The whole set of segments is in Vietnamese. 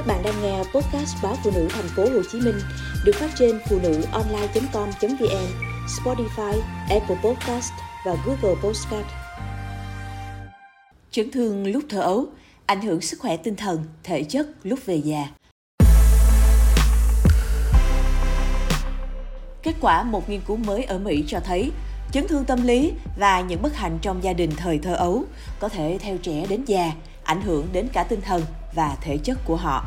Các bạn đang nghe podcast báo phụ nữ thành phố Hồ Chí Minh được phát trên phụ nữ online.com.vn, Spotify, Apple Podcast và Google Podcast. Chấn thương lúc thở ấu, ảnh hưởng sức khỏe tinh thần, thể chất lúc về già. Kết quả một nghiên cứu mới ở Mỹ cho thấy chấn thương tâm lý và những bất hạnh trong gia đình thời thơ ấu có thể theo trẻ đến già, ảnh hưởng đến cả tinh thần và thể chất của họ.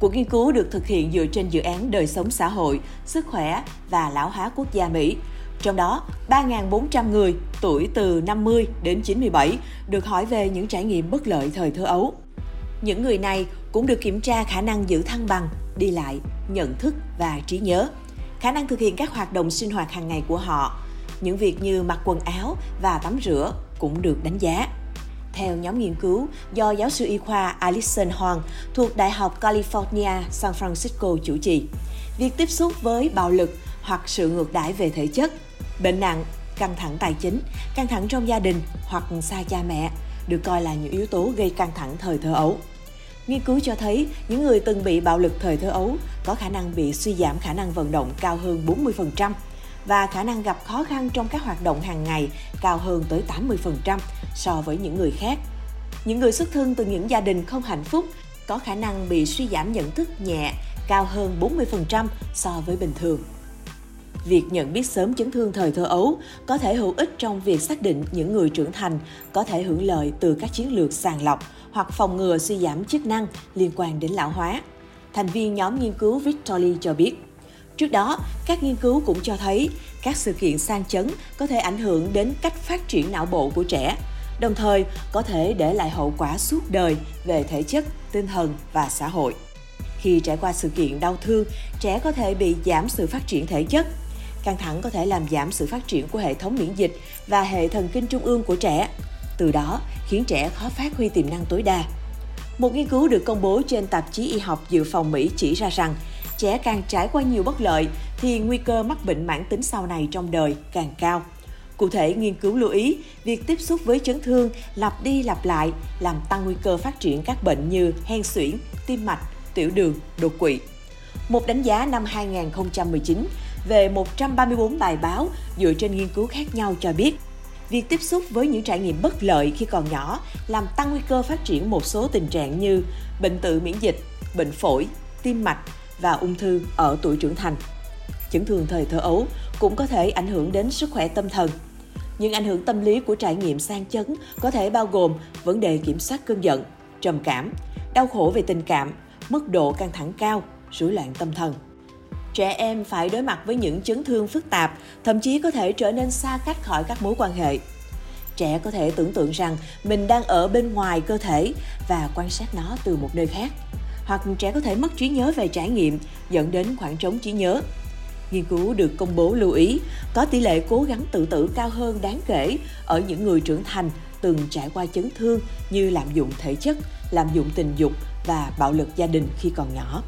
Cuộc nghiên cứu được thực hiện dựa trên dự án đời sống xã hội, sức khỏe và lão hóa quốc gia Mỹ. Trong đó, 3.400 người tuổi từ 50 đến 97 được hỏi về những trải nghiệm bất lợi thời thơ ấu. Những người này cũng được kiểm tra khả năng giữ thăng bằng, đi lại, nhận thức và trí nhớ, khả năng thực hiện các hoạt động sinh hoạt hàng ngày của họ. Những việc như mặc quần áo và tắm rửa cũng được đánh giá theo nhóm nghiên cứu do giáo sư y khoa Alison Hoàng thuộc Đại học California San Francisco chủ trì. Việc tiếp xúc với bạo lực hoặc sự ngược đãi về thể chất, bệnh nặng, căng thẳng tài chính, căng thẳng trong gia đình hoặc xa cha mẹ được coi là những yếu tố gây căng thẳng thời thơ ấu. Nghiên cứu cho thấy những người từng bị bạo lực thời thơ ấu có khả năng bị suy giảm khả năng vận động cao hơn 40%, và khả năng gặp khó khăn trong các hoạt động hàng ngày cao hơn tới 80% so với những người khác. Những người xuất thân từ những gia đình không hạnh phúc có khả năng bị suy giảm nhận thức nhẹ cao hơn 40% so với bình thường. Việc nhận biết sớm chấn thương thời thơ ấu có thể hữu ích trong việc xác định những người trưởng thành có thể hưởng lợi từ các chiến lược sàng lọc hoặc phòng ngừa suy giảm chức năng liên quan đến lão hóa. Thành viên nhóm nghiên cứu Victory cho biết, Trước đó, các nghiên cứu cũng cho thấy các sự kiện sang chấn có thể ảnh hưởng đến cách phát triển não bộ của trẻ, đồng thời có thể để lại hậu quả suốt đời về thể chất, tinh thần và xã hội. Khi trải qua sự kiện đau thương, trẻ có thể bị giảm sự phát triển thể chất. Căng thẳng có thể làm giảm sự phát triển của hệ thống miễn dịch và hệ thần kinh trung ương của trẻ, từ đó khiến trẻ khó phát huy tiềm năng tối đa. Một nghiên cứu được công bố trên tạp chí y học dự phòng Mỹ chỉ ra rằng trẻ càng trải qua nhiều bất lợi thì nguy cơ mắc bệnh mãn tính sau này trong đời càng cao. Cụ thể, nghiên cứu lưu ý việc tiếp xúc với chấn thương lặp đi lặp lại làm tăng nguy cơ phát triển các bệnh như hen suyễn, tim mạch, tiểu đường, đột quỵ. Một đánh giá năm 2019 về 134 bài báo dựa trên nghiên cứu khác nhau cho biết việc tiếp xúc với những trải nghiệm bất lợi khi còn nhỏ làm tăng nguy cơ phát triển một số tình trạng như bệnh tự miễn dịch, bệnh phổi, tim mạch, và ung thư ở tuổi trưởng thành. Chấn thương thời thơ ấu cũng có thể ảnh hưởng đến sức khỏe tâm thần. Những ảnh hưởng tâm lý của trải nghiệm sang chấn có thể bao gồm vấn đề kiểm soát cơn giận, trầm cảm, đau khổ về tình cảm, mức độ căng thẳng cao, rối loạn tâm thần. Trẻ em phải đối mặt với những chấn thương phức tạp, thậm chí có thể trở nên xa cách khỏi các mối quan hệ. Trẻ có thể tưởng tượng rằng mình đang ở bên ngoài cơ thể và quan sát nó từ một nơi khác hoặc trẻ có thể mất trí nhớ về trải nghiệm dẫn đến khoảng trống trí nhớ. Nghiên cứu được công bố lưu ý có tỷ lệ cố gắng tự tử cao hơn đáng kể ở những người trưởng thành từng trải qua chấn thương như lạm dụng thể chất, lạm dụng tình dục và bạo lực gia đình khi còn nhỏ.